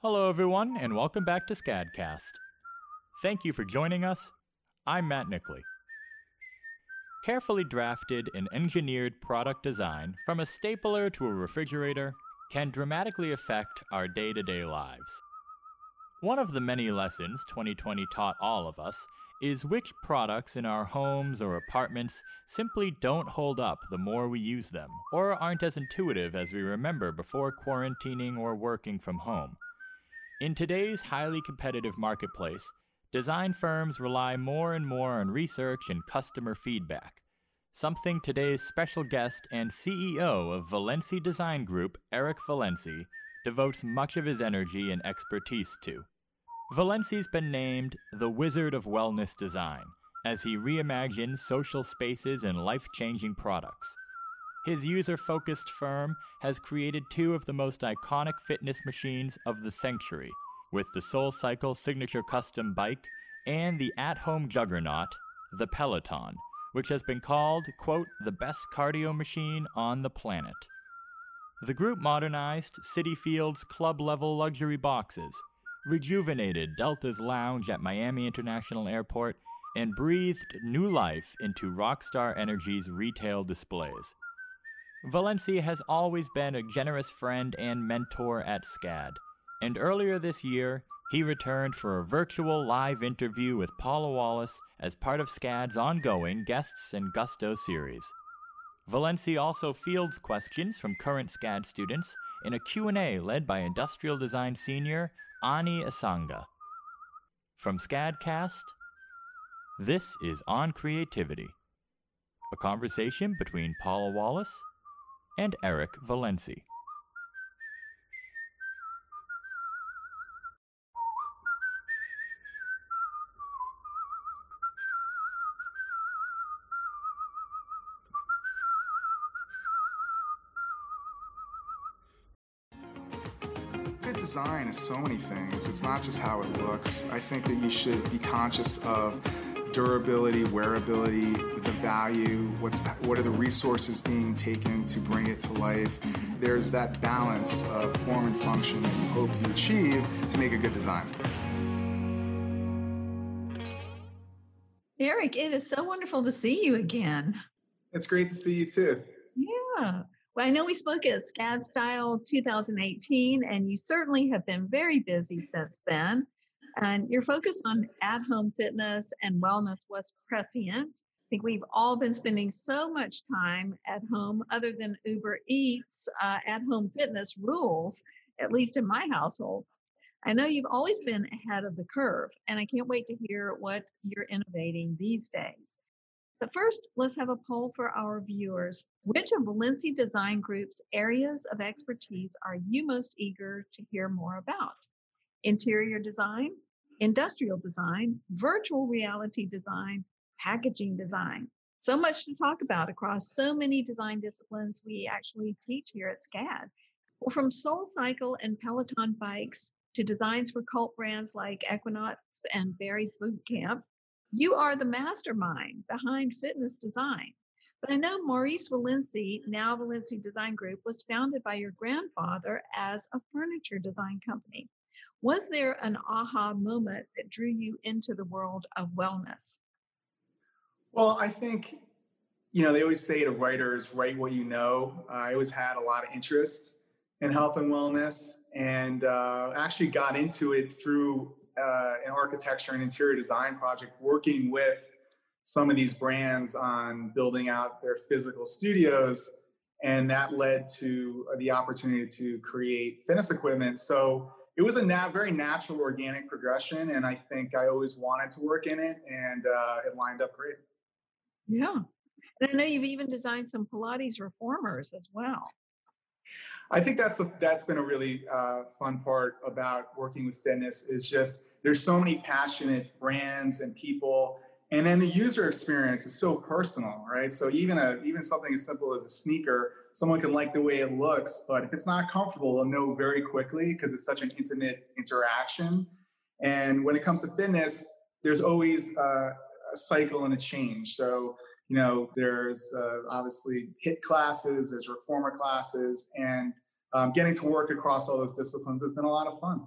Hello, everyone, and welcome back to SCADcast. Thank you for joining us. I'm Matt Nickley. Carefully drafted and engineered product design, from a stapler to a refrigerator, can dramatically affect our day to day lives. One of the many lessons 2020 taught all of us is which products in our homes or apartments simply don't hold up the more we use them, or aren't as intuitive as we remember before quarantining or working from home. In today's highly competitive marketplace, design firms rely more and more on research and customer feedback, something today's special guest and CEO of Villency Design Group, Eric Villency, devotes much of his energy and expertise to. Villency's been named the Wizard of Wellness Design as he reimagines social spaces and life changing products. His user focused firm has created two of the most iconic fitness machines of the century, with the SoulCycle signature custom bike and the at home juggernaut, the Peloton, which has been called, quote, the best cardio machine on the planet. The group modernized Citi Field's club level luxury boxes, rejuvenated Delta's lounge at Miami International Airport, and breathed new life into Rockstar Energy's retail displays. Villency has always been a generous friend and mentor at SCAD, and earlier this year, he returned for a virtual live interview with Paula Wallace as part of SCAD's ongoing Guests and Gusto series. Villency also fields questions from current SCAD students in a Q&A led by industrial design senior Ani Asanga. From SCADcast, this is On Creativity, a conversation between Paula Wallace and Eric Villency. Good design is so many things. It's not just how it looks. I think that you should be conscious of durability, wearability, the value, what's what are the resources being taken to bring it to life. There's that balance of form and function that you hope you achieve to make a good design. Eric, it is so wonderful to see you again. It's great to see you too. Yeah. Well, I know we spoke at SCAD Style 2018, and you certainly have been very busy since then. And your focus on at home fitness and wellness was prescient. I think we've all been spending so much time at home, other than Uber Eats, uh, at home fitness rules, at least in my household. I know you've always been ahead of the curve, and I can't wait to hear what you're innovating these days. But first, let's have a poll for our viewers. Which of Villency Design Group's areas of expertise are you most eager to hear more about? Interior design, industrial design, virtual reality design, packaging design. So much to talk about across so many design disciplines we actually teach here at SCAD. Well, from SoulCycle and Peloton bikes to designs for cult brands like Equinox and Barry's Boot Camp, you are the mastermind behind fitness design. But I know Maurice Villency, now Villency Design Group, was founded by your grandfather as a furniture design company. Was there an aha moment that drew you into the world of wellness? Well, I think, you know, they always say to writers, write what you know. I always had a lot of interest in health and wellness and uh, actually got into it through uh, an architecture and interior design project working with some of these brands on building out their physical studios and that led to the opportunity to create fitness equipment so it was a nat- very natural organic progression and i think i always wanted to work in it and uh, it lined up great yeah and i know you've even designed some pilates reformers as well I think that's the, that's been a really uh, fun part about working with fitness is just there's so many passionate brands and people, and then the user experience is so personal, right? So even a even something as simple as a sneaker, someone can like the way it looks, but if it's not comfortable, they'll know very quickly because it's such an intimate interaction. And when it comes to fitness, there's always a, a cycle and a change. So you know, there's uh, obviously HIIT classes, there's reformer classes, and um, getting to work across all those disciplines has been a lot of fun.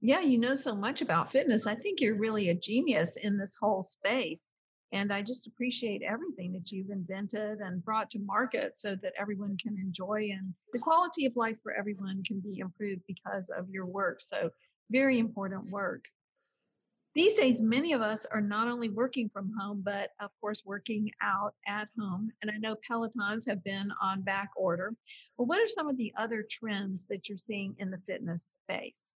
Yeah, you know so much about fitness. I think you're really a genius in this whole space. And I just appreciate everything that you've invented and brought to market so that everyone can enjoy and the quality of life for everyone can be improved because of your work. So, very important work. These days, many of us are not only working from home, but of course, working out at home. And I know Pelotons have been on back order. Well, what are some of the other trends that you're seeing in the fitness space?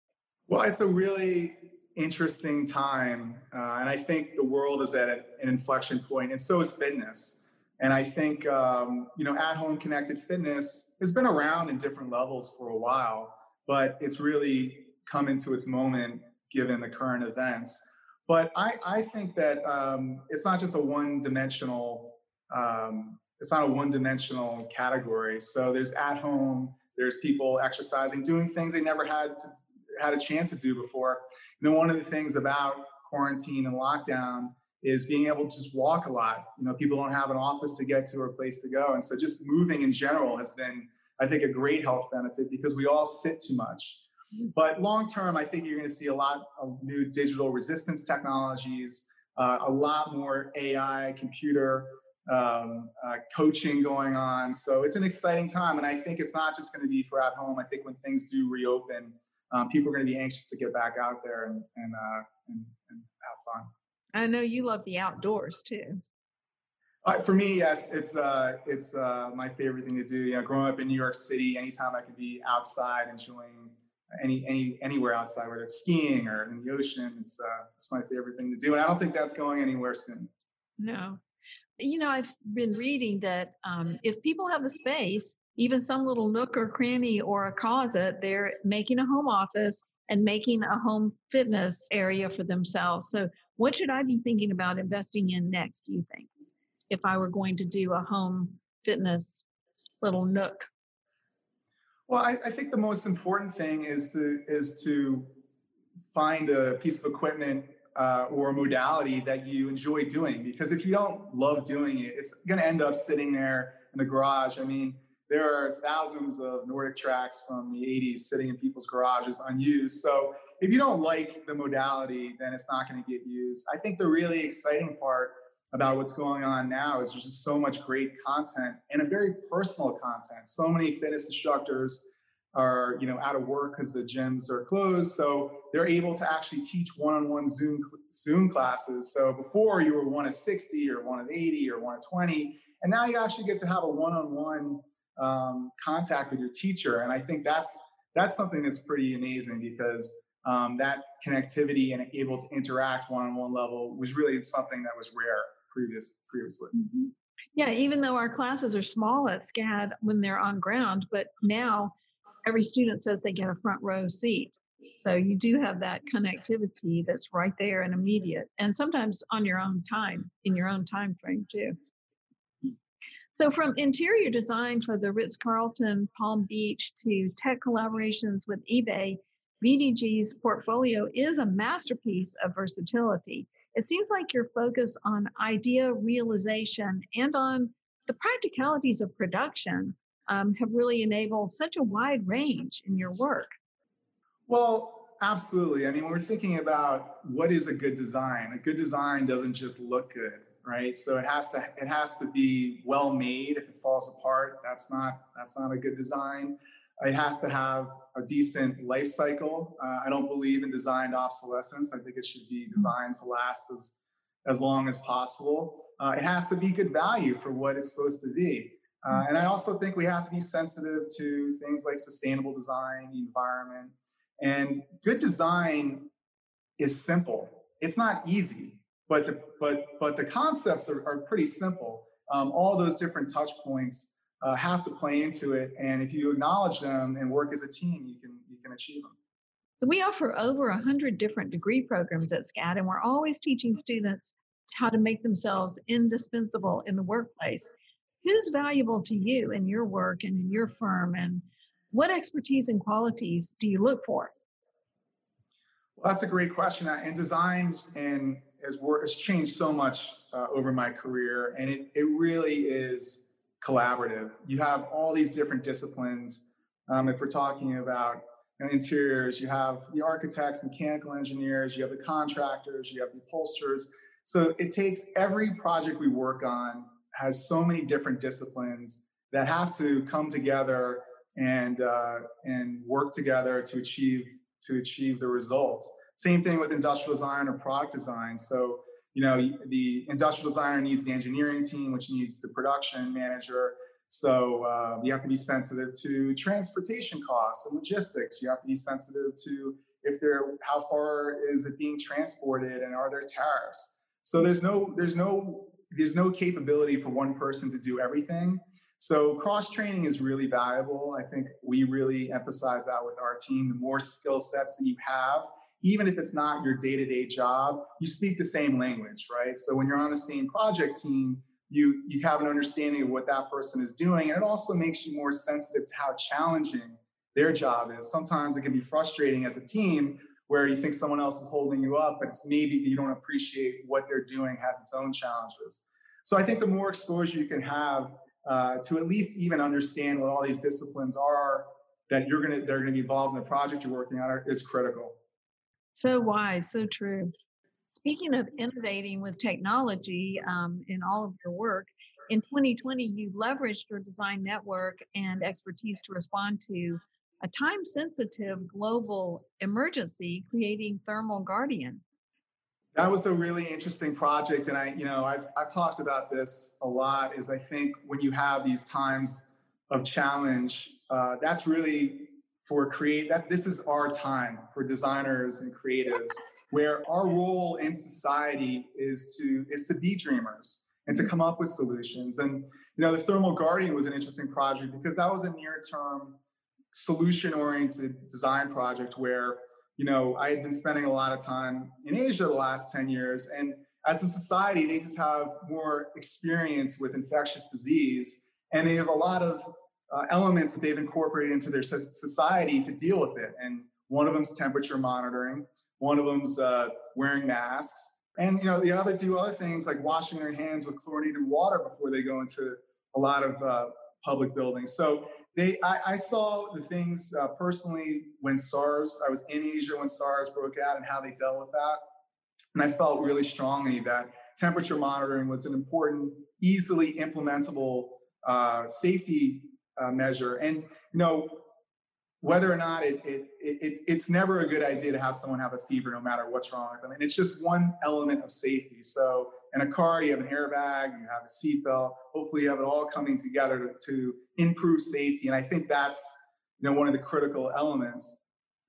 Well, it's a really interesting time. Uh, and I think the world is at an inflection point, and so is fitness. And I think, um, you know, at home connected fitness has been around in different levels for a while, but it's really come into its moment given the current events. But I, I think that um, it's not just a one dimensional, um, it's not a one dimensional category. So there's at home, there's people exercising, doing things they never had to, had a chance to do before. You know, one of the things about quarantine and lockdown is being able to just walk a lot. You know, people don't have an office to get to or a place to go. And so just moving in general has been, I think, a great health benefit because we all sit too much. But long term, I think you're going to see a lot of new digital resistance technologies, uh, a lot more AI, computer um, uh, coaching going on. So it's an exciting time. And I think it's not just going to be for at home. I think when things do reopen, um, people are going to be anxious to get back out there and, and, uh, and, and have fun. I know you love the outdoors too. Uh, for me, yeah, it's it's uh, it's uh, my favorite thing to do. You know, growing up in New York City, anytime I could be outside enjoying any any anywhere outside, whether it's skiing or in the ocean. It's uh, it's my favorite thing to do, and I don't think that's going anywhere soon. No, you know, I've been reading that um, if people have the space, even some little nook or cranny or a closet, they're making a home office and making a home fitness area for themselves. So, what should I be thinking about investing in next? Do you think, if I were going to do a home fitness little nook? Well, I, I, think the most important thing is to is to find a piece of equipment uh, or a modality that you enjoy doing. Because if you don't love doing it, it's going to end up sitting there in the garage. I mean, there are thousands of NordicTracks from the 80s sitting in people's garages unused. So if you don't like the modality, then it's not going to get used. I think the really exciting part about what's going on now is there's just so much great content and a very personal content. So many fitness instructors are you know out of work because the gyms are closed so they're able to actually teach one-on-one zoom zoom classes so before you were one of 60 or one of 80 or one of 20 and now you actually get to have a one-on-one um, contact with your teacher and i think that's that's something that's pretty amazing because um, that connectivity and able to interact one-on-one level was really something that was rare previous previously. Mm-hmm. Yeah, even though our classes are small at SCAD when they're on ground, but now every student says they get a front row seat. So you do have that connectivity that's right there and immediate, and sometimes on your own time, in your own time frame too. So from interior design for the Ritz Carlton Palm Beach to tech collaborations with eBay, BDG's portfolio is a masterpiece of versatility it seems like your focus on idea realization and on the practicalities of production um, have really enabled such a wide range in your work. Well, absolutely. I mean, when we're thinking about what is a good design, a good design doesn't just look good, right? So it has to it has to be well made. If it falls apart, that's not that's not a good design. It has to have a decent life cycle. Uh, I don't believe in designed obsolescence. I think it should be designed to last as, as long as possible. Uh, it has to be good value for what it's supposed to be. Uh, and I also think we have to be sensitive to things like sustainable design, the environment. And good design is simple. It's not easy, but the, but, but the concepts are, are pretty simple. Um, all those different touch points uh, have to play into it. And if you acknowledge them and work as a team, you can you can achieve them. So we offer over a hundred different degree programs at SCAD, and we're always teaching students how to make themselves indispensable in the workplace. Who's valuable to you in your work and in your firm, and what expertise and qualities do you look for? Well, that's a great question. And design and has work has changed so much uh, over my career, and it it really is collaborative. You have all these different disciplines. Um, if we're talking about you know, interiors, you have the architects, mechanical engineers, you have the contractors, you have the upholsterers. So it takes every project we work on has so many different disciplines that have to come together and uh, and work together to achieve to achieve the results. Same thing with industrial design or product design. So you know the industrial designer needs the engineering team, which needs the production manager. So uh, you have to be sensitive to transportation costs and logistics. You have to be sensitive to if they're how far is it being transported and are there tariffs. So there's no there's no there's no capability for one person to do everything. So cross training is really valuable. I think we really emphasize that with our team. The more skill sets that you have, even if it's not your day to day job, you speak the same language, right? So when you're on the same project team, you you have an understanding of what that person is doing, and it also makes you more sensitive to how challenging their job is. Sometimes it can be frustrating as a team where you think someone else is holding you up, but it's maybe you don't appreciate what they're doing has its own challenges. So I think the more exposure you can have uh, to at least even understand what all these disciplines are that you're gonna they're gonna be involved in the project you're working on is critical. So wise, so true. Speaking of innovating with technology um, in all of your work, in 2020 you leveraged your design network and expertise to respond to a time sensitive global emergency, creating Thermal Guardian. That was a really interesting project. And I, you know, I've, I've talked about this a lot is I think when you have these times of challenge, uh, that's really for create that this is our time for designers and creatives where our role in society is to is to be dreamers and to come up with solutions. And you know the thermal guardian was an interesting project because that was a near term solution oriented design project where you know i had been spending a lot of time in asia the last 10 years. And as a society they just have more experience with infectious disease and they have a lot of uh, elements that they've incorporated into their society to deal with it. And one of them's temperature monitoring one of them's uh, wearing masks. And you know the other do other things like washing their hands with chlorinated water before they go into a lot of uh, public buildings. So they I, I saw the things uh, personally when SARS. I was in Asia when SARS broke out and how they dealt with that, and I felt really strongly that temperature monitoring was an important, easily implementable uh, safety uh, measure. And you know, whether or not it, it, it, it's never a good idea to have someone have a fever no matter what's wrong with them. And it's just one element of safety. So in a car, you have an airbag, you have a seatbelt. Hopefully, you have it all coming together to, to improve safety. And I think that's you know one of the critical elements.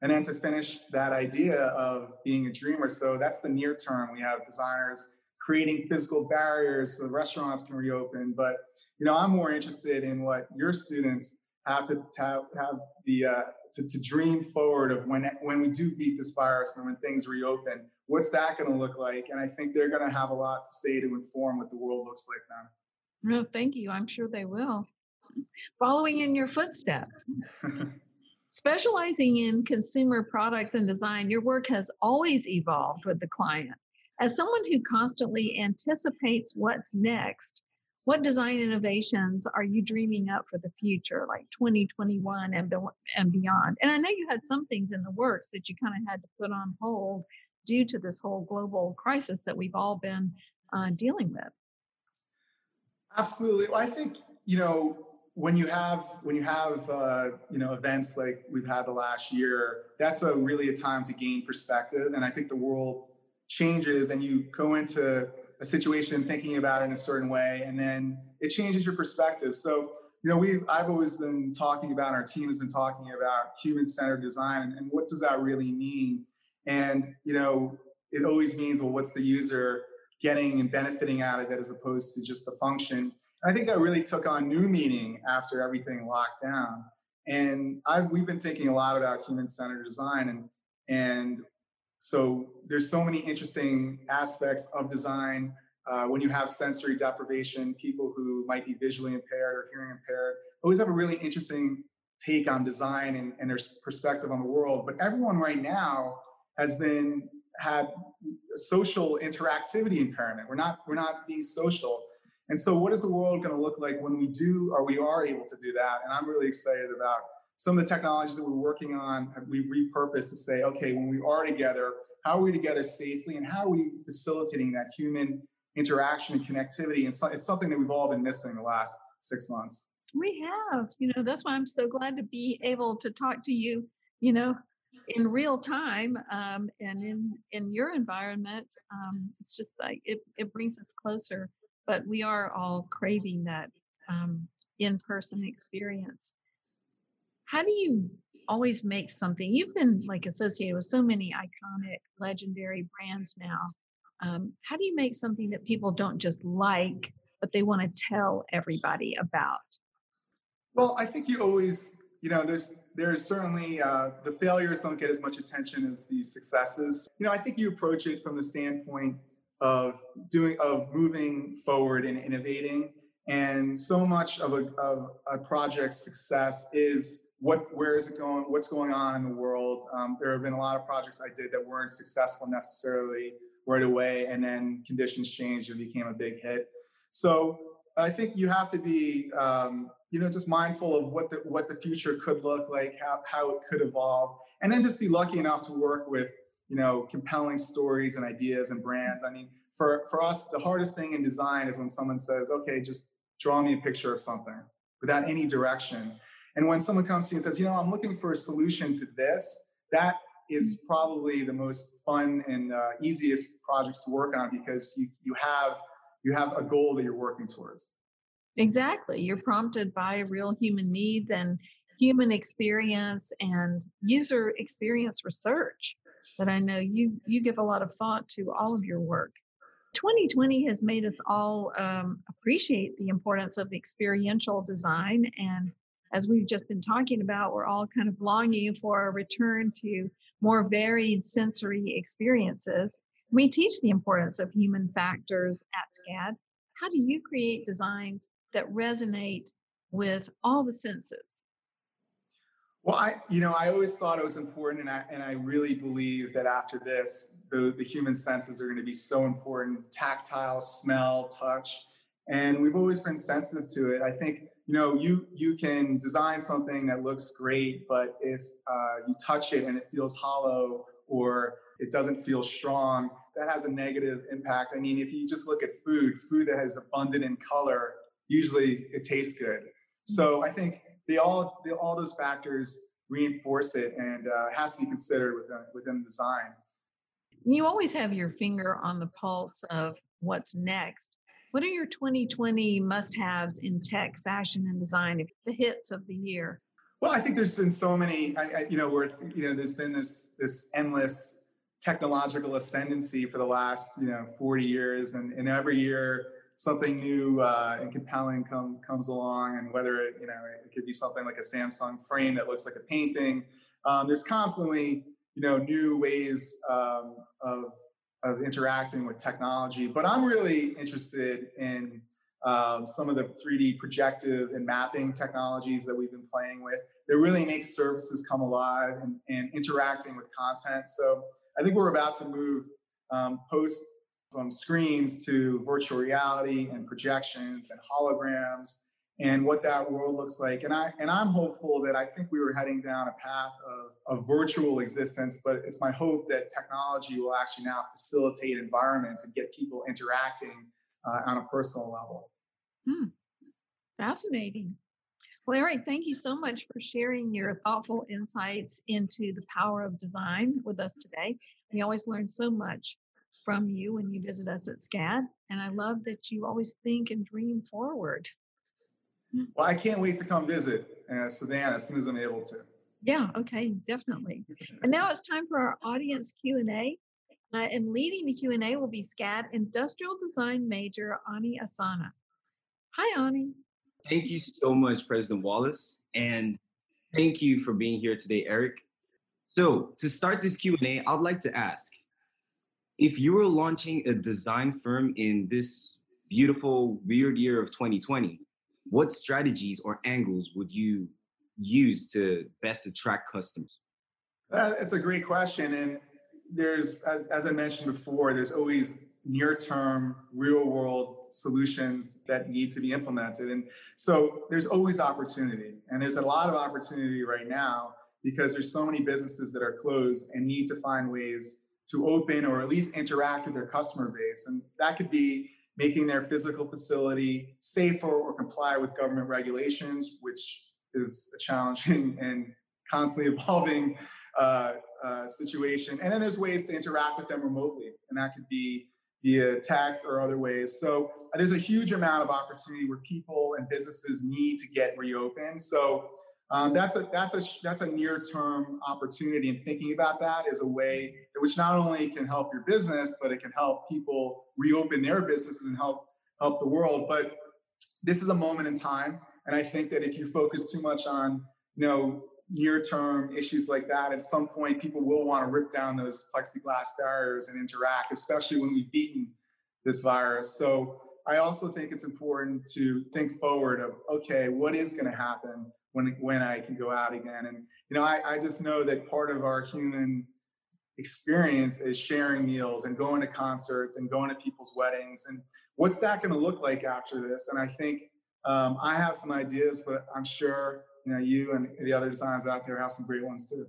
And then to finish that idea of being a dreamer, so that's the near term. We have designers creating physical barriers so the restaurants can reopen. But you know, I'm more interested in what your students have to have, have the uh, to, to dream forward of when when we do beat this virus and when things reopen, what's that going to look like? And I think they're going to have a lot to say to inform what the world looks like then. No, thank you. I'm sure they will. Following in your footsteps. Specializing in consumer products and design, your work has always evolved with the client. As someone who constantly anticipates what's next, what design innovations are you dreaming up for the future, like 2021 and, and beyond? And I know you had some things in the works that you kind of had to put on hold due to this whole global crisis that we've all been uh, dealing with. Absolutely. Well, I think you know when you have when you have uh, you know events like we've had the last year, that's a really a time to gain perspective, and I think the world changes, and you go into a situation thinking about it in a certain way and then it changes your perspective. So you know we've i've always been talking about our team has been talking about human centered design and, what does that really mean? And you know it always means well what's the user getting and benefiting out of it as opposed to just the function? And i think that really took on new meaning after everything locked down. And I've, we've been thinking a lot about human centered design and and so there's so many interesting aspects of design. Uh, when you have sensory deprivation, people who might be visually impaired or hearing impaired always have a really interesting take on design and, and their perspective on the world. But everyone right now has been had social interactivity impairment. We're not we're not being social. And so what is the world going to look like when we do or we are able to do that? And I'm really excited about some of the technologies that we're working on, we've repurposed to say, okay, when we are together, how are we together safely and how are we facilitating that human interaction and connectivity? And so, it's something that we've all been missing the last six months. We have, you know, that's why I'm so glad to be able to talk to you, you know, in real time um, and in in your environment. Um, it's just like it, it brings us closer, but we are all craving that um, in-person experience. How do you always make something? You've been like associated with so many iconic, legendary brands now. Um, how do you make something that people don't just like, but they want to tell everybody about? Well, I think you always, you know, there's there's certainly uh, the failures don't get as much attention as the successes. You know, I think you approach it from the standpoint of doing of moving forward and innovating, and so much of a of a project's success is what where is it going, what's going on in the world. Um, there have been a lot of projects I did that weren't successful necessarily right away, and then conditions changed and became a big hit. So I think you have to be, um, you know, just mindful of what the what the future could look like, how how it could evolve, and then just be lucky enough to work with, you know, compelling stories and ideas and brands. I mean, for for us, the hardest thing in design is when someone says, "Okay, just draw me a picture of something," without any direction. And when someone comes to you and says, "You know, I'm looking for a solution to this," that is probably the most fun and uh, easiest projects to work on because you you have you have a goal that you're working towards. Exactly. You're prompted by real human needs and human experience and user experience research that I know you you give a lot of thought to all of your work. 2020 has made us all um, appreciate the importance of experiential design. And as we've just been talking about, we're all kind of longing for a return to more varied sensory experiences. We teach the importance of human factors at SCAD. How do you create designs that resonate with all the senses? Well, I, you know, I always thought it was important, and I, and I really believe that after this, the, the human senses are going to be so important tactile, smell, touch. And we've always been sensitive to it. I think, you know, you, you can design something that looks great, but if uh, you touch it and it feels hollow or it doesn't feel strong, that has a negative impact. I mean, if you just look at food, food that has abundant in color, usually it tastes good. So I think they all they, all those factors reinforce it, and uh, has to be considered within within design. You always have your finger on the pulse of what's next. What are your 2020 must-haves in tech, fashion, and design? The hits of the year. Well, I think there's been so many. I, I, you know, where you know, there's been this this endless technological ascendancy for the last you know 40 years and, and every year something new uh, and compelling come, comes along and whether it you know it could be something like a samsung frame that looks like a painting um, there's constantly you know new ways um, of, of interacting with technology but i'm really interested in um, some of the 3d projective and mapping technologies that we've been playing with. That really make services come alive and, and interacting with content. So I think we're about to move um, post from screens to virtual reality and projections and holograms and what that world looks like. And I and I'm hopeful that I think we were heading down a path of, of virtual existence, but it's my hope that technology will actually now facilitate environments and get people interacting uh, on a personal level. Hmm. Fascinating. Well, Eric, thank you so much for sharing your thoughtful insights into the power of design with us today. We always learn so much from you when you visit us at SCAD, and I love that you always think and dream forward. Well, I can't wait to come visit uh, Savannah as soon as I'm able to. Yeah, okay, definitely. And now it's time for our audience Q&A. Uh, and leading the Q&A will be SCAD Industrial Design Major Ani Asana. Hi, Ani. Thank you so much, President Wallace, and thank you for being here today, Eric. So, to start this Q&A, I'd like to ask, if you were launching a design firm in this beautiful, weird year of 2020, what strategies or angles would you use to best attract customers? Uh, it's a great question. And there's, as, as I mentioned before, there's always near term, real world solutions that need to be implemented. And so there's always opportunity. And there's a lot of opportunity right now because there's so many businesses that are closed and need to find ways to open or at least interact with their customer base. And that could be making their physical facility safer or comply with government regulations, which is a challenging and constantly evolving uh, uh, situation. And then there's ways to interact with them remotely, and that could be via tech or other ways. So uh, there's a huge amount of opportunity where people and businesses need to get reopened. So um, that's a that's a that's a near term opportunity, and thinking about that is a way which not only can help your business, but it can help people reopen their businesses and help help the world. But this is a moment in time, and I think that if you focus too much on you know near term issues like that, at some point people will want to rip down those plexiglass barriers and interact, especially when we've beaten this virus. So I also think it's important to think forward of okay, what is going to happen when when I can go out again? And you know, I, I just know that part of our human experience is sharing meals and going to concerts and going to people's weddings. And what's that going to look like after this? And i think um, i have some ideas but i'm sure you know you and the other designers out there have some great ones too.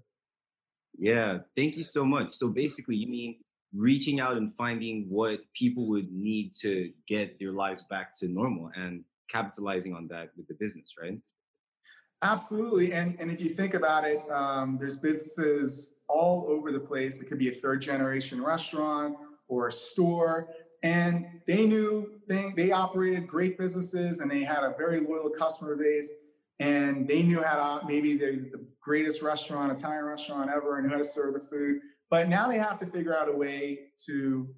Yeah thank you so much. So basically you mean reaching out and finding what people would need to get their lives back to normal and capitalizing on that with the business right absolutely and and if you think about it um, there's businesses all over the place. It could be a third generation restaurant or a store and they knew they, they operated great businesses and they had a very loyal customer base and they knew how to maybe they're the greatest restaurant italian restaurant ever and how to serve the food. But now they have to figure out a way to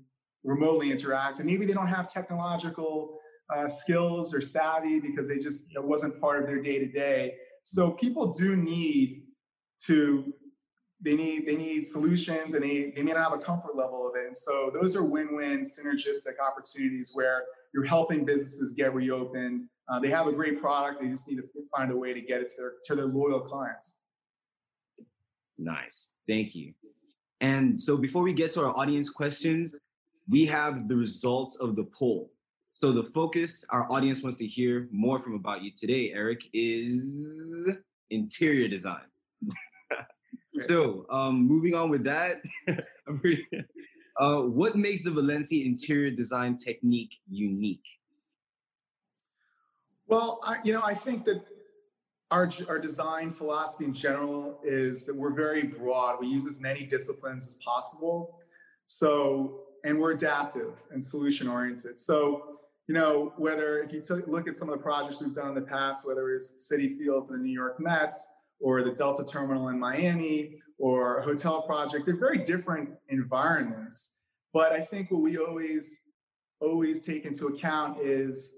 remotely interact and maybe they don't have technological uh, skills or savvy because they just it wasn't part of their day to day so people do need to they need they need solutions and they, they may not have a comfort level of it. And so those are win-win synergistic opportunities where you're helping businesses get reopened. Uh, they have a great product. They just need to find a way to get it to their to their loyal clients. Nice. Thank you. And so before we get to our audience questions, we have the results of the poll. So the focus our audience wants to hear more from about you today, Eric, is interior design. So, um, moving on with that, uh, what makes the Villency interior design technique unique? Well, I, you know, I think that our, our design philosophy in general is that we're very broad. We use as many disciplines as possible. So, and we're adaptive and solution oriented. So, you know, whether if you t- look at some of the projects we've done in the past, whether it's Citi Field for the New York Mets, or the Delta Terminal in Miami or a hotel project. They're very different environments. But I think what we always always take into account is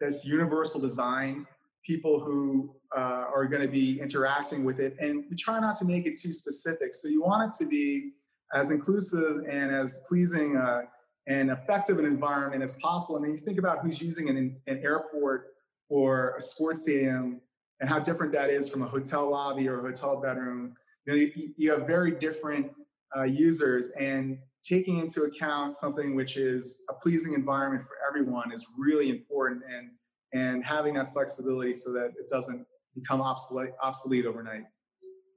this universal design, people who uh, are going to be interacting with it, and we try not to make it too specific. So you want it to be as inclusive and as pleasing uh, and effective an environment as possible. I mean, you think about who's using an, an airport or a sports stadium and how different that is from a hotel lobby or a hotel bedroom. You, know, you, you have very different uh, users, and taking into account something which is a pleasing environment for everyone is really important, and and having that flexibility so that it doesn't become obsolete obsolete overnight.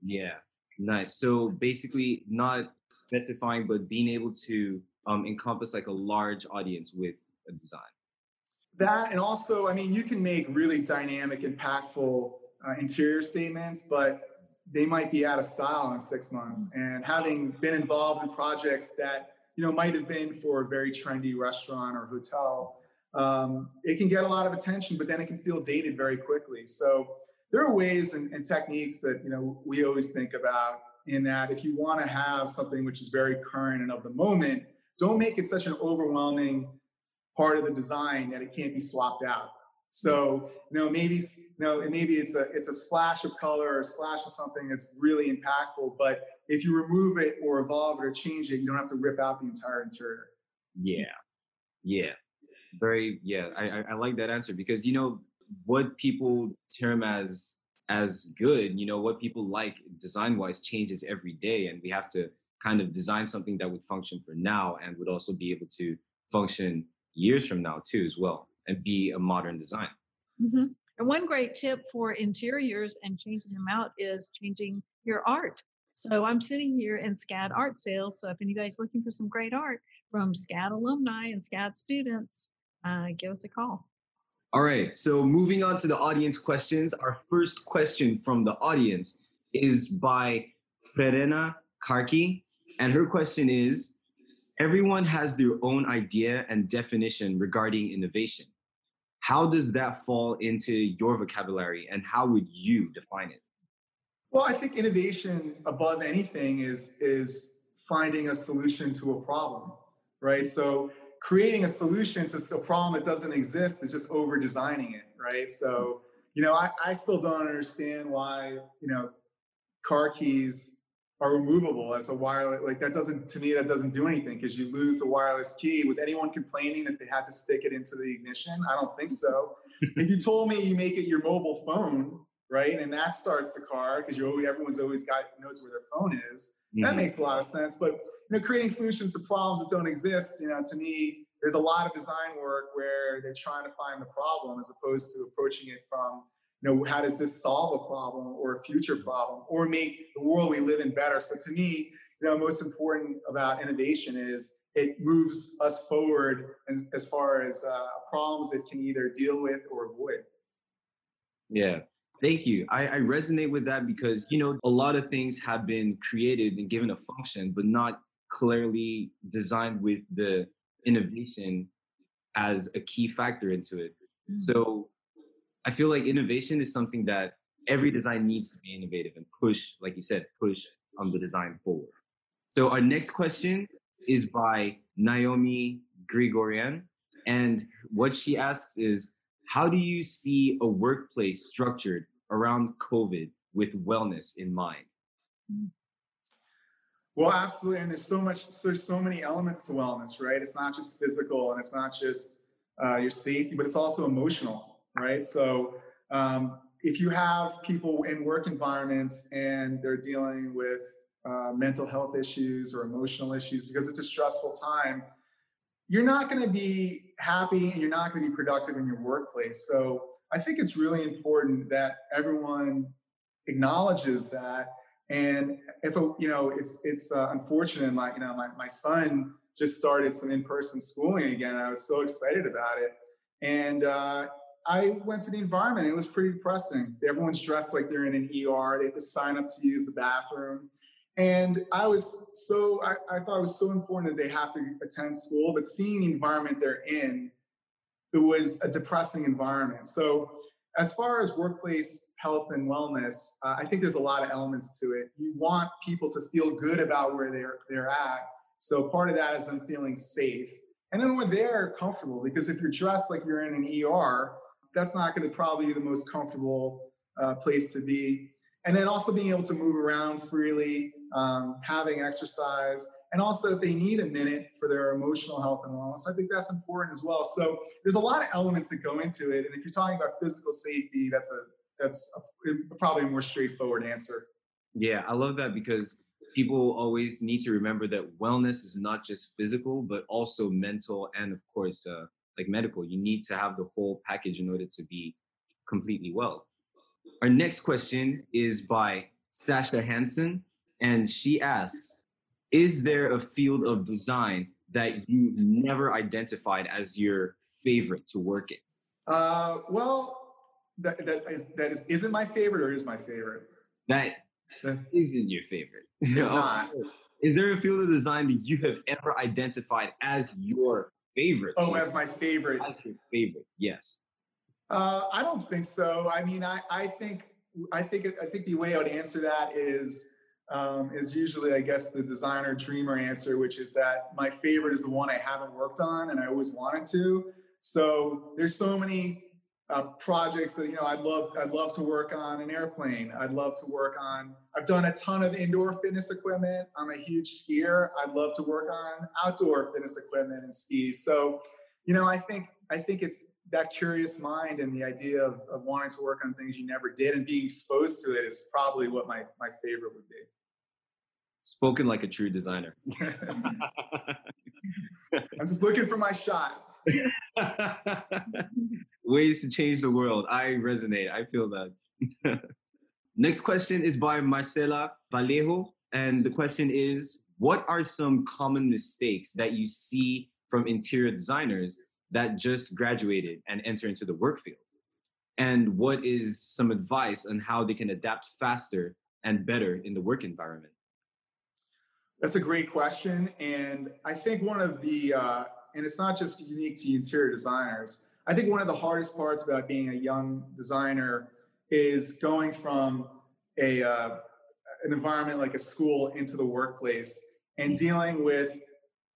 Yeah, nice. So basically, not specifying, but being able to um, encompass like a large audience with a design. That and also i mean you can make really dynamic impactful uh, interior statements but they might be out of style in six months. And having been involved in projects that you know might have been for a very trendy restaurant or hotel um, it can get a lot of attention but then it can feel dated very quickly. So there are ways and, and techniques that you know we always think about in that if you want to have something which is very current and of the moment don't make it such an overwhelming part of the design that it can't be swapped out. So, you know, maybe, you know, maybe it's a it's a splash of color or a splash of something that's really impactful. But if you remove it or evolve it or change it, you don't have to rip out the entire interior. Yeah, yeah, very yeah. I I like that answer because you know what people term as as good, you know, what people like design wise changes every day, and we have to kind of design something that would function for now and would also be able to function years from now too as well and be a modern design. Mm-hmm. And one great tip for interiors and changing them out is changing your art. So I'm sitting here in SCAD art sales. So if anybody's looking for some great art from SCAD alumni and SCAD students, uh, give us a call. All right. So moving on to the audience questions. Our first question from the audience is by Perena Karki. And her question is Everyone has their own idea and definition regarding innovation. How does that fall into your vocabulary and how would you define it? Well, I think innovation above anything is is finding a solution to a problem, right? So creating a solution to a problem that doesn't exist is just over designing it, right? So, you know, I, I still don't understand why, you know, car keys are removable. As a wireless like that doesn't to me that doesn't do anything because you lose the wireless key. Was anyone complaining that they had to stick it into the ignition? I don't think so. If you told me you make it your mobile phone right and that starts the car because you always, everyone's always got knows where their phone is mm-hmm. that makes a lot of sense. But you know creating solutions to problems that don't exist you know to me there's a lot of design work where they're trying to find the problem as opposed to approaching it from know, how does this solve a problem or a future problem or make the world we live in better? So to me, you know, most important about innovation is it moves us forward as, as far as uh, problems that can either deal with or avoid. Yeah. Thank you. I, I resonate with that because, you know, a lot of things have been created and given a function, but not clearly designed with the innovation as a key factor into it. Mm-hmm. So I feel like innovation is something that every design needs to be innovative and push, like you said, push on the design forward. So our next question is by Naomi Grigorian. And what she asks is, how do you see a workplace structured around COVID with wellness in mind? Well, absolutely. And there's so much, there's so many elements to wellness, right? It's not just physical and it's not just uh, your safety, but it's also emotional right? So um, if you have people in work environments and they're dealing with uh, mental health issues or emotional issues because it's a stressful time, you're not going to be happy and you're not going to be productive in your workplace. So I think it's really important that everyone acknowledges that. And if you know, it's it's uh, unfortunate. My you know, my my son just started some in-person schooling again. I was so excited about it, and uh, I went to the environment. It was pretty depressing. Everyone's dressed like they're in an ER. They have to sign up to use the bathroom. And I was so, I, I thought it was so important that they have to attend school, but seeing the environment they're in, it was a depressing environment. So, as far as workplace health and wellness, uh, I think there's a lot of elements to it. You want people to feel good about where they're, they're at. So, part of that is them feeling safe. And then when they're comfortable, because if you're dressed like you're in an ER, that's not going to probably be the most comfortable uh, place to be. And then also being able to move around freely, um, having exercise, and also if they need a minute for their emotional health and wellness, I think that's important as well. So there's a lot of elements that go into it. And if you're talking about physical safety, that's a that's a, probably a more straightforward answer. Yeah, I love that because people always need to remember that wellness is not just physical, but also mental and, of course, uh, like medical. You need to have the whole package in order to be completely well. Our next question is by Sasha Hansen, and she asks Is there a field of design that you've never identified as your favorite to work in? Uh, well, that, that is that is isn't my favorite or is my favorite? That isn't your favorite. It's not. Is there a field of design that you have ever identified as your favorite. Oh, as my favorite. As your favorite, yes. Uh, I don't think so. I mean, I, I think I think I think the way I would answer that is um, is usually, I guess, the designer dreamer answer, which is that my favorite is the one I haven't worked on and I always wanted to. So there's so many uh, projects that you know I'd love I'd love to work on an airplane. I'd love to work on. I've done a ton of indoor fitness equipment. I'm a huge skier. I'd love to work on outdoor fitness equipment and skis. So, you know, I think I think it's that curious mind and the idea of, of wanting to work on things you never did and being exposed to it is probably what my my favorite would be. Spoken like a true designer. I'm just looking for my shot. Ways to change the world. I resonate. I feel that. Next question is by Marcela Vallejo. And the question is What are some common mistakes that you see from interior designers that just graduated and enter into the work field? And what is some advice on how they can adapt faster and better in the work environment? That's a great question. And I think one of the, uh, and it's not just unique to interior designers, I think one of the hardest parts about being a young designer is going from a, uh, an environment like a school into the workplace and dealing with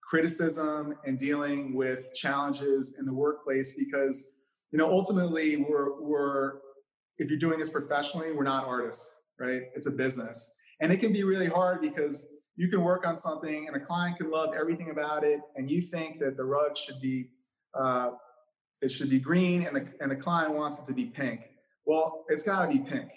criticism and dealing with challenges in the workplace because you know ultimately we're we're if you're doing this professionally we're not artists right? It's a business. And it can be really hard because you can work on something and a client can love everything about it and you think that the rug should be uh, it should be green and the, and the client wants it to be pink. Well it's got to be pink.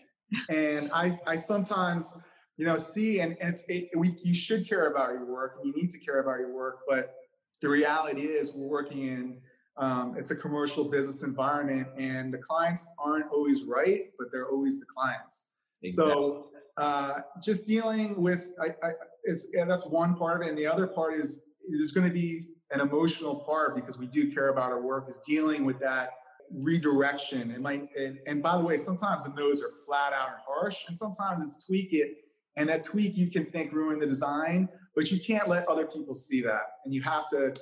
And I, I sometimes you know see and, and it's it, we, you should care about your work and you need to care about your work but the reality is we're working in um, it's a commercial business environment and the clients aren't always right but they're always the clients exactly. so uh, just dealing with I, I, is yeah, that's one part of it and the other part is there's going to be an emotional part because we do care about our work is dealing with that redirection it might and, and by the way sometimes the no's are flat out and harsh and sometimes it's tweak it and that tweak you can think ruin the design but you can't let other people see that and you have to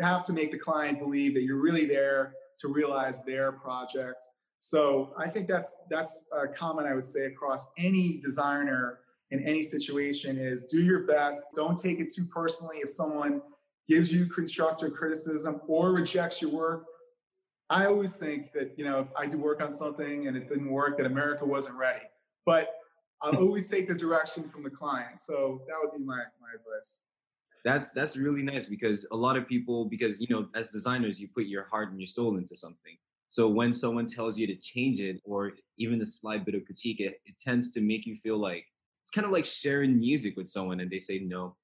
have to make the client believe that you're really there to realize their project so i think that's that's a comment i would say across any designer in any situation is do your best. Don't take it too personally if someone gives you constructive criticism or rejects your work. I always think that, you know, if I do work on something and it didn't work, that America wasn't ready. But I'll always take the direction from the client. So that would be my, my advice. That's that's really nice because a lot of people, because you know, as designers, you put your heart and your soul into something. So when someone tells you to change it or even a slight bit of critique, it, it tends to make you feel like it's kind of like sharing music with someone and they say no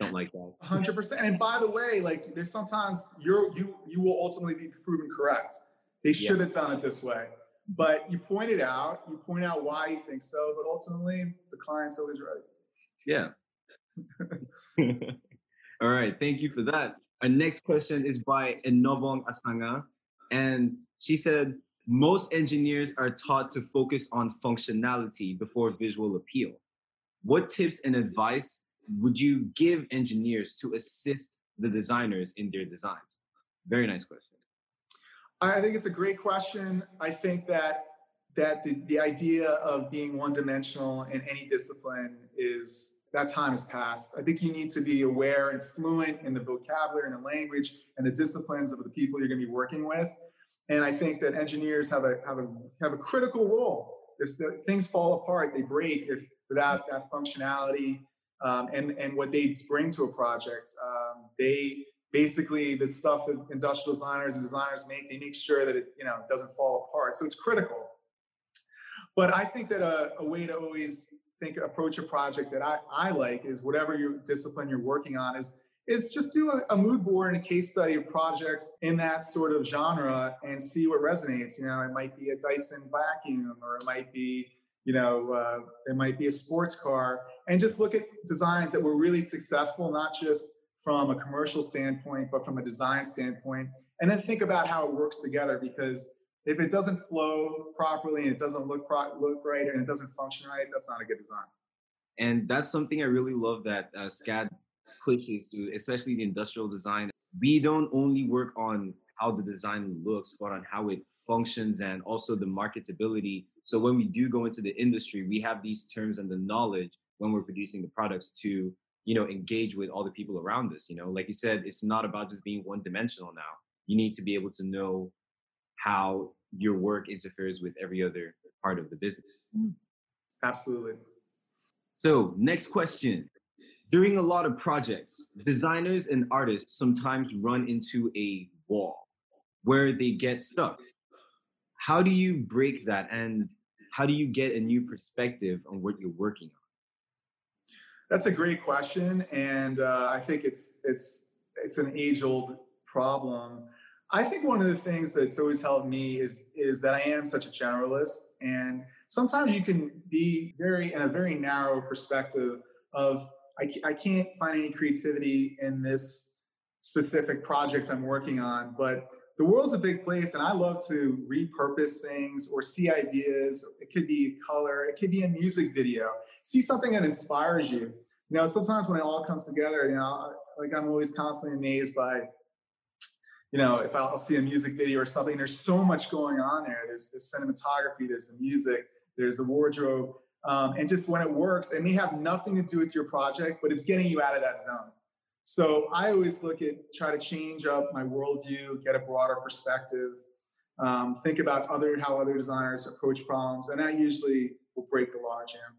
don't like that. 100% and by the way like there's sometimes you're you you will ultimately be proven correct. They should yeah. have done it this way. But you point it out you point out why you think so but ultimately the client's always right. Yeah. All right thank you for that. Our next question is by Enovong Asanga and she said most engineers are taught to focus on functionality before visual appeal what tips and advice would you give engineers to assist the designers in their designs? Very nice question. I think it's a great question. I think that that the, the idea of being one dimensional in any discipline is that time has passed. I think you need to be aware and fluent in the vocabulary and the language and the disciplines of the people you're going to be working with. And I think that engineers have a have a have a critical role. If things fall apart, they break if without that functionality um, and and what they bring to a project. Um, they basically the stuff that industrial designers and designers make, they make sure that it you know doesn't fall apart. So it's critical. But I think that a, a way to always think approach a project that I, I like is whatever your discipline you're working on is is just do a, a, mood board and a case study of projects in that sort of genre and see what resonates. You know, it might be a Dyson vacuum or it might be you know, uh, it might be a sports car, and just look at designs that were really successful, not just from a commercial standpoint, but from a design standpoint, and then think about how it works together. Because if it doesn't flow properly and it doesn't look pro- look right and it doesn't function right, that's not a good design. And that's something I really love that uh, SCAD pushes to, especially the industrial design. We don't only work on how the design looks, but on how it functions and also the marketability so when we do go into the industry, we have these terms and the knowledge when we're producing the products to, you know, engage with all the people around us. You know, like you said, it's not about just being one dimensional now. You need to be able to know how your work interferes with every other part of the business. Mm. Absolutely. So, next question. During a lot of projects, designers and artists sometimes run into a wall where they get stuck how do you break that and how do you get a new perspective on what you're working on that's a great question and uh, i think it's it's it's an age old problem. I think one of the things that's always helped me is is that I am such a generalist, and sometimes you can be very in a very narrow perspective of I, I can't find any creativity in this specific project I'm working on, but the world's a big place and I love to repurpose things or see ideas. It could be color, it could be a music video. See something that inspires you. You know, sometimes when it all comes together, you know, like I'm always constantly amazed by, you know, if I'll see a music video or something, there's so much going on there. There's the cinematography, there's the music, there's the wardrobe. Um, and just when it works, it may have nothing to do with your project, but it's getting you out of that zone. So I always look at try to change up my worldview, get a broader perspective, um, think about other how other designers approach problems, and that usually will break the logjam.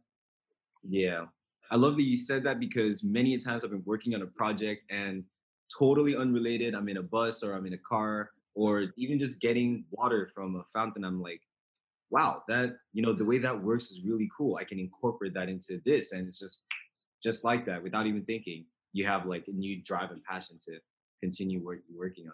Yeah, I love that you said that because many times I've been working on a project and totally unrelated. I'm in a bus or I'm in a car or even just getting water from a fountain. I'm like, wow, that you know the way that works is really cool. I can incorporate that into this, and it's just just like that without even thinking you have like a new drive and passion to continue work, working on.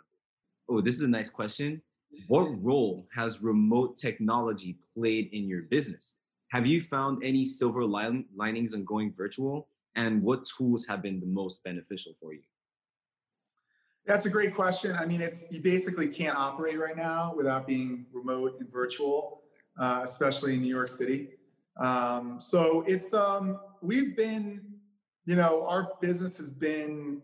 Oh, this is a nice question. What role has remote technology played in your business? Have you found any silver line, linings on going virtual? And what tools have been the most beneficial for you? That's a great question. I mean, it's you basically can't operate right now without being remote and virtual, uh, especially in New York City. Um, so it's um, we've been you know, our business has been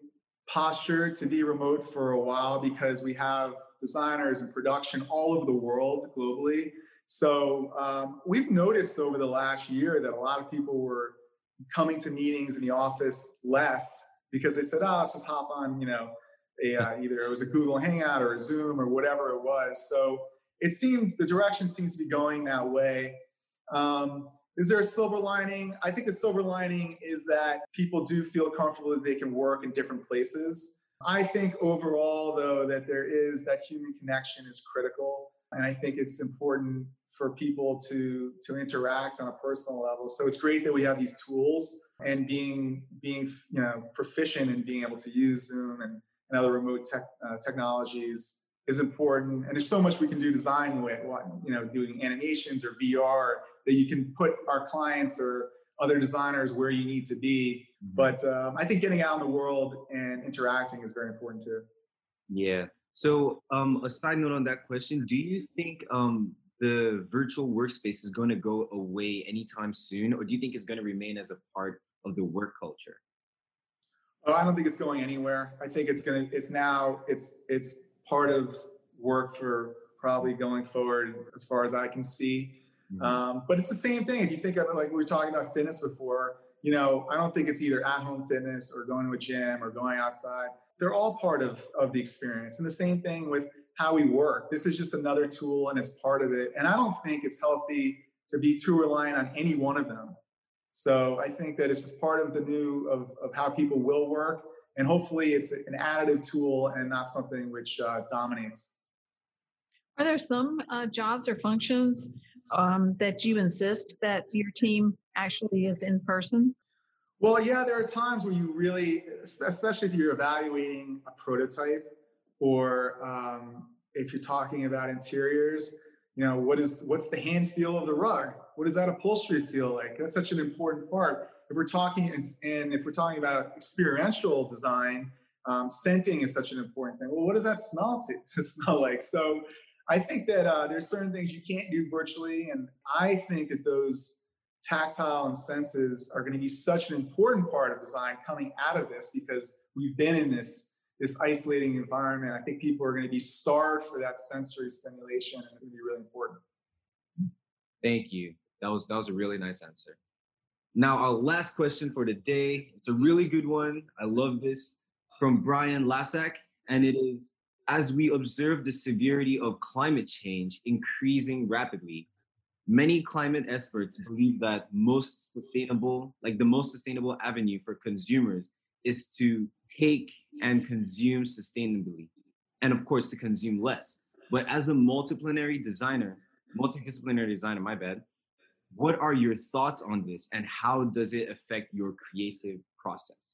postured to be remote for a while because we have designers and production all over the world globally. So um, we've noticed over the last year that a lot of people were coming to meetings in the office less because they said, "Oh, let's just hop on," you know, a, uh, either it was a Google Hangout or a Zoom or whatever it was. So it seemed the direction seemed to be going that way. Um, is there a silver lining? I think the silver lining is that people do feel comfortable that they can work in different places. I think overall, though, that there is that human connection is critical. And I think it's important for people to to interact on a personal level. So it's great that we have these tools and being being you know proficient in being able to use Zoom and, and other remote tech, uh, technologies is important. And there's so much we can do design with, you know, doing animations or VR that you can put our clients or other designers where you need to be. Mm-hmm. But um, I think getting out in the world and interacting is very important too. Yeah. So, um, a side note on that question: Do you think um, the virtual workspace is going to go away anytime soon, or do you think it's going to remain as a part of the work culture? Oh, I don't think it's going anywhere. I think it's gonna. It's now. It's it's part of work for probably going forward, as far as I can see. Mm-hmm. Um, but it's the same thing. If you think of it, like we were talking about fitness before, you know, I don't think it's either at home fitness or going to a gym or going outside. They're all part of, of the experience. And the same thing with how we work. This is just another tool and it's part of it. And I don't think it's healthy to be too reliant on any one of them. So I think that it's just part of the new of, of how people will work. And hopefully it's an additive tool and not something which uh, dominates. Are there some uh, jobs or functions um, that you insist that your team actually is in person? Well, yeah, there are times where you really, especially if you're evaluating a prototype or um, if you're talking about interiors, you know, what is what's the hand feel of the rug? What does that upholstery feel like? That's such an important part. If we're talking and, and if we're talking about experiential design, um, scenting is such an important thing. Well, what does that smell to, to smell like? So I think that uh, there's certain things you can't do virtually, and I think that those tactile and senses are going to be such an important part of design coming out of this because we've been in this this isolating environment. I think people are going to be starved for that sensory stimulation, and it's going to be really important. Thank you. That was that was a really nice answer. Now, our last question for the day. It's a really good one. I love this from Brian Lasak, and it is as we observe the severity of climate change increasing rapidly, many climate experts believe that most sustainable, like the most sustainable avenue for consumers is to take and consume sustainably. And of course, to consume less. But as a multidisciplinary designer, multidisciplinary designer, my bad, what are your thoughts on this and how does it affect your creative process?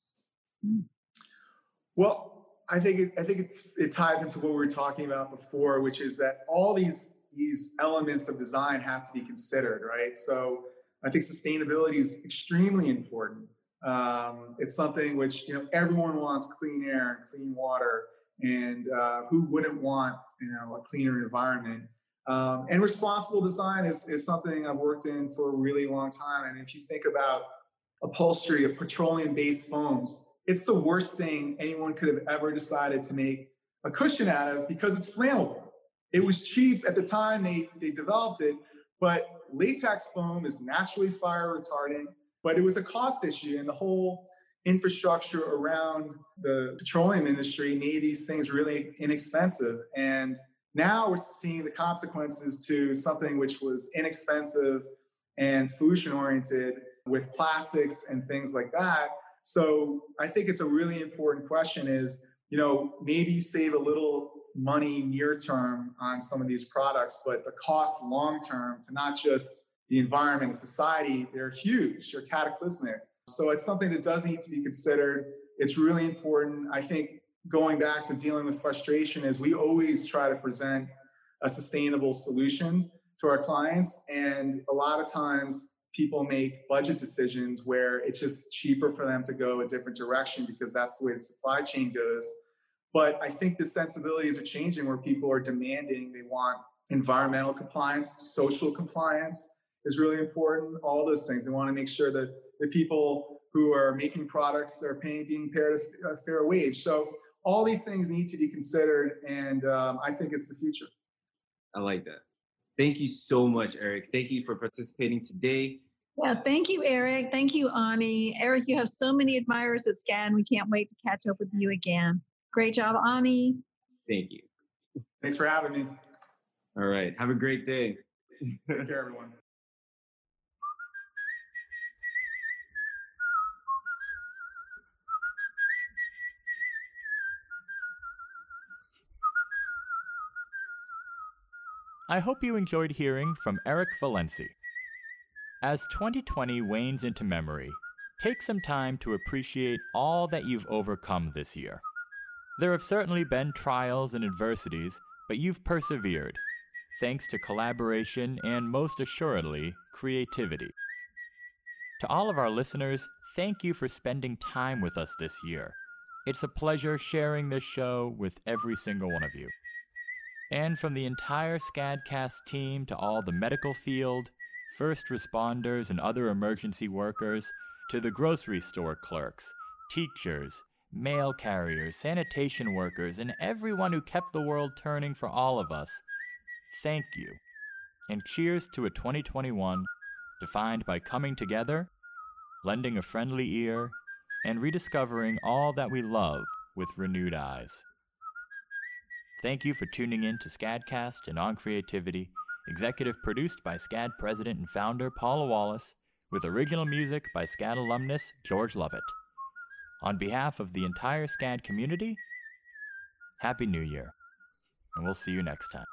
Well, I think it, I think it ties into what we were talking about before, which is that all these these elements of design have to be considered, right? So I think sustainability is extremely important. Um, it's something which you know everyone wants clean air and clean water, and uh, who wouldn't want you know a cleaner environment? Um, and responsible design is, is something I've worked in for a really long time. And if you think about upholstery of petroleum-based foams, it's the worst thing anyone could have ever decided to make a cushion out of because it's flammable. It was cheap at the time they, they developed it, but latex foam is naturally fire retardant, but it was a cost issue and the whole infrastructure around the petroleum industry made these things really inexpensive. And now we're seeing the consequences to something which was inexpensive and solution oriented with plastics and things like that. So I think it's a really important question is, you know, maybe you save a little money near term on some of these products, but the cost long term to not just the environment and society, they're huge, they're cataclysmic. So it's something that does need to be considered. It's really important. I think going back to dealing with frustration is we always try to present a sustainable solution to our clients. And a lot of times people make budget decisions where it's just cheaper for them to go a different direction because that's the way the supply chain goes but I think the sensibilities are changing where people are demanding, they want environmental compliance, social compliance is really important, all those things. They want to make sure that the people who are making products are paying, being paid a fair wage. So all these things need to be considered, and um, I think it's the future. I like that. Thank you so much, Eric. Thank you for participating today. Yeah, thank you, Eric. Thank you, Ani. Eric, you have so many admirers at SCAD. We can't wait to catch up with you again. Great job, Ani. Thank you. Thanks for having me. All right. Have a great day. Take care, everyone. I hope you enjoyed hearing from Eric Villency. As 2020 wanes into memory, take some time to appreciate all that you've overcome this year. There have certainly been trials and adversities, but you've persevered, thanks to collaboration and most assuredly, creativity. To all of our listeners, thank you for spending time with us this year. It's a pleasure sharing this show with every single one of you. And from the entire SCADcast team to all the medical field, first responders, and other emergency workers, to the grocery store clerks, teachers, mail carriers, sanitation workers, and everyone who kept the world turning for all of us, thank you. And cheers to a 2021 defined by coming together, lending a friendly ear, and rediscovering all that we love with renewed eyes. Thank you for tuning in to SCADcast and On Creativity, executive produced by SCAD president and founder Paula Wallace, with original music by SCAD alumnus George Lovett. On behalf of the entire SCAD community, Happy New Year, and we'll see you next time.